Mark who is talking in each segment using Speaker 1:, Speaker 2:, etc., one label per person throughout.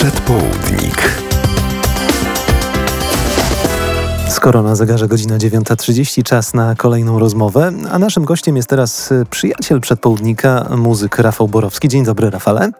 Speaker 1: Przedpołudnik.
Speaker 2: Skoro na zegarze godzina 9.30, czas na kolejną rozmowę, a naszym gościem jest teraz przyjaciel przedpołudnika, muzyk Rafał Borowski. Dzień dobry, Rafale.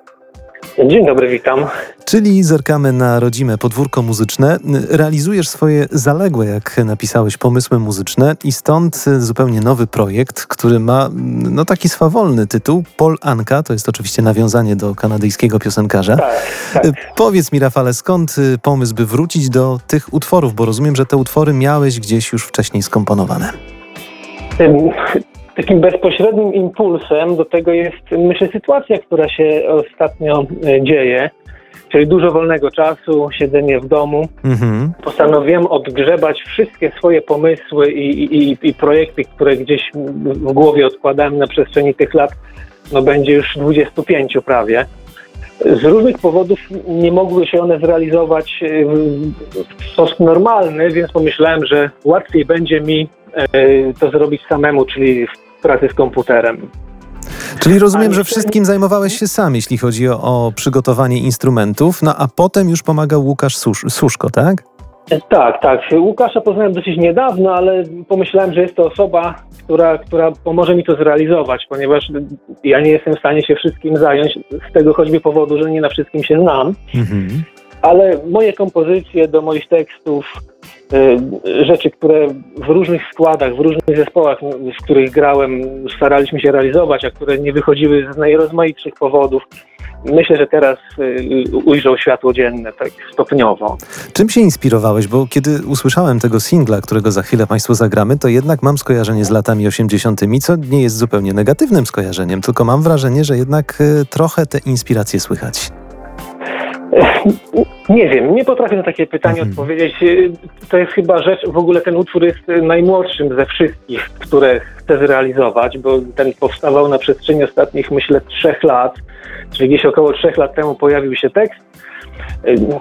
Speaker 3: Dzień dobry, witam.
Speaker 2: Czyli zerkamy na rodzime podwórko muzyczne. Realizujesz swoje zaległe, jak napisałeś, pomysły muzyczne i stąd zupełnie nowy projekt, który ma no taki swawolny tytuł. Pol Anka, to jest oczywiście nawiązanie do kanadyjskiego piosenkarza.
Speaker 3: Tak, tak.
Speaker 2: Powiedz mi, Rafale, skąd pomysł, by wrócić do tych utworów, bo rozumiem, że te utwory miałeś gdzieś już wcześniej skomponowane
Speaker 3: takim bezpośrednim impulsem do tego jest, myślę, sytuacja, która się ostatnio e, dzieje, czyli dużo wolnego czasu, siedzenie w domu. Mhm. Postanowiłem odgrzebać wszystkie swoje pomysły i, i, i projekty, które gdzieś w głowie odkładałem na przestrzeni tych lat, no będzie już 25 prawie. Z różnych powodów nie mogły się one zrealizować e, w sposób normalny, więc pomyślałem, że łatwiej będzie mi e, to zrobić samemu, czyli pracy z komputerem.
Speaker 2: Czyli rozumiem, że wszystkim zajmowałeś się sam, jeśli chodzi o, o przygotowanie instrumentów, no a potem już pomagał Łukasz Susz, Suszko, tak?
Speaker 3: Tak, tak. Łukasza poznałem dosyć niedawno, ale pomyślałem, że jest to osoba, która, która pomoże mi to zrealizować, ponieważ ja nie jestem w stanie się wszystkim zająć z tego choćby powodu, że nie na wszystkim się znam. Mhm. Ale moje kompozycje do moich tekstów, y, rzeczy, które w różnych składach, w różnych zespołach, w których grałem, staraliśmy się realizować, a które nie wychodziły z najrozmaitszych powodów, myślę, że teraz y, ujrzą światło dzienne tak stopniowo.
Speaker 2: Czym się inspirowałeś? Bo kiedy usłyszałem tego singla, którego za chwilę Państwu zagramy, to jednak mam skojarzenie z latami 80., co nie jest zupełnie negatywnym skojarzeniem, tylko mam wrażenie, że jednak y, trochę te inspiracje słychać.
Speaker 3: Nie wiem, nie potrafię na takie pytanie mhm. odpowiedzieć. To jest chyba rzecz, w ogóle ten utwór jest najmłodszym ze wszystkich, które chcę zrealizować, bo ten powstawał na przestrzeni ostatnich, myślę, trzech lat, czyli gdzieś około trzech lat temu pojawił się tekst,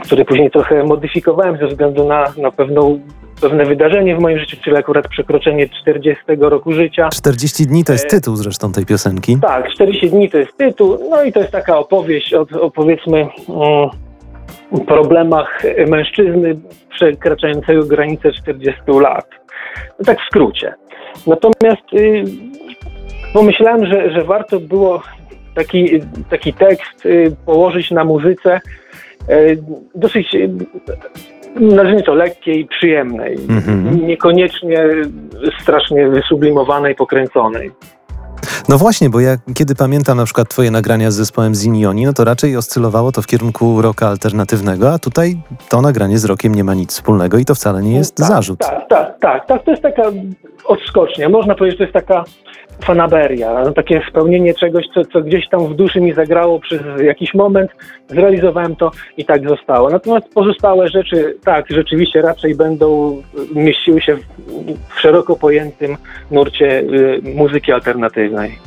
Speaker 3: który później trochę modyfikowałem ze względu na, na pewną pewne wydarzenie w moim życiu, czyli akurat przekroczenie 40 roku życia.
Speaker 2: 40 dni to jest e, tytuł zresztą tej piosenki.
Speaker 3: Tak, 40 dni to jest tytuł, no i to jest taka opowieść o, o powiedzmy o problemach mężczyzny przekraczającego granicę 40 lat. No tak w skrócie. Natomiast y, pomyślałem, że, że warto było taki, taki tekst y, położyć na muzyce y, dosyć nazwijmy to lekkiej, przyjemnej, mm-hmm. niekoniecznie strasznie wysublimowanej, pokręconej.
Speaker 2: No właśnie, bo ja kiedy pamiętam na przykład twoje nagrania z zespołem Zinioni, no to raczej oscylowało to w kierunku roka alternatywnego, a tutaj to nagranie z rokiem nie ma nic wspólnego i to wcale nie jest
Speaker 3: tak,
Speaker 2: zarzut.
Speaker 3: Tak, tak, tak, tak. To jest taka odskocznia. Można powiedzieć, że to jest taka fanaberia, no, takie spełnienie czegoś, co, co gdzieś tam w duszy mi zagrało przez jakiś moment, zrealizowałem to i tak zostało. Natomiast pozostałe rzeczy, tak, rzeczywiście raczej będą mieściły się w, w szeroko pojętym nurcie y, muzyki alternatywnej.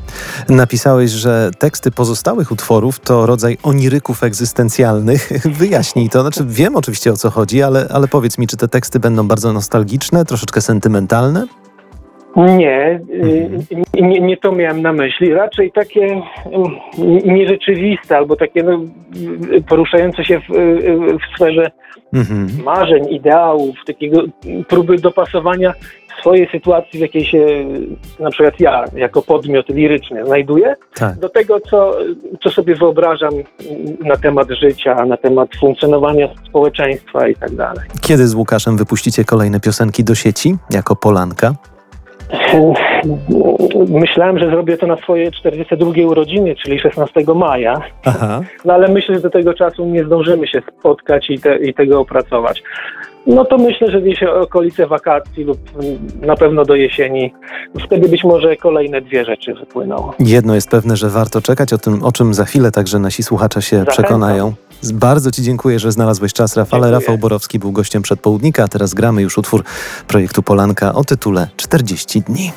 Speaker 2: Napisałeś, że teksty pozostałych utworów to rodzaj oniryków egzystencjalnych. Wyjaśnij to. Znaczy, wiem oczywiście o co chodzi, ale, ale powiedz mi, czy te teksty będą bardzo nostalgiczne, troszeczkę sentymentalne?
Speaker 3: Nie, mhm. nie, nie, to miałem na myśli. Raczej takie mm, nierzeczywiste albo takie no, poruszające się w, w sferze mhm. marzeń, ideałów, takiego próby dopasowania swojej sytuacji, w jakiej się na przykład ja, jako podmiot liryczny, znajduję, tak. do tego, co, co sobie wyobrażam na temat życia, na temat funkcjonowania społeczeństwa i tak dalej.
Speaker 2: Kiedy z Łukaszem wypuścicie kolejne piosenki do sieci jako Polanka?
Speaker 3: Myślałem, że zrobię to na swoje 42 urodziny, czyli 16 maja. Aha. No ale myślę, że do tego czasu nie zdążymy się spotkać i, te, i tego opracować. No to myślę, że gdzieś okolice wakacji lub na pewno do jesieni. Wtedy być może kolejne dwie rzeczy wypłyną.
Speaker 2: Jedno jest pewne, że warto czekać, o tym, o czym za chwilę także nasi słuchacze się Zachęcam. przekonają. Bardzo Ci dziękuję, że znalazłeś czas, Rafale. Dziękuję. Rafał Borowski był gościem przedpołudnika, a teraz gramy już utwór projektu Polanka o tytule 40 dni.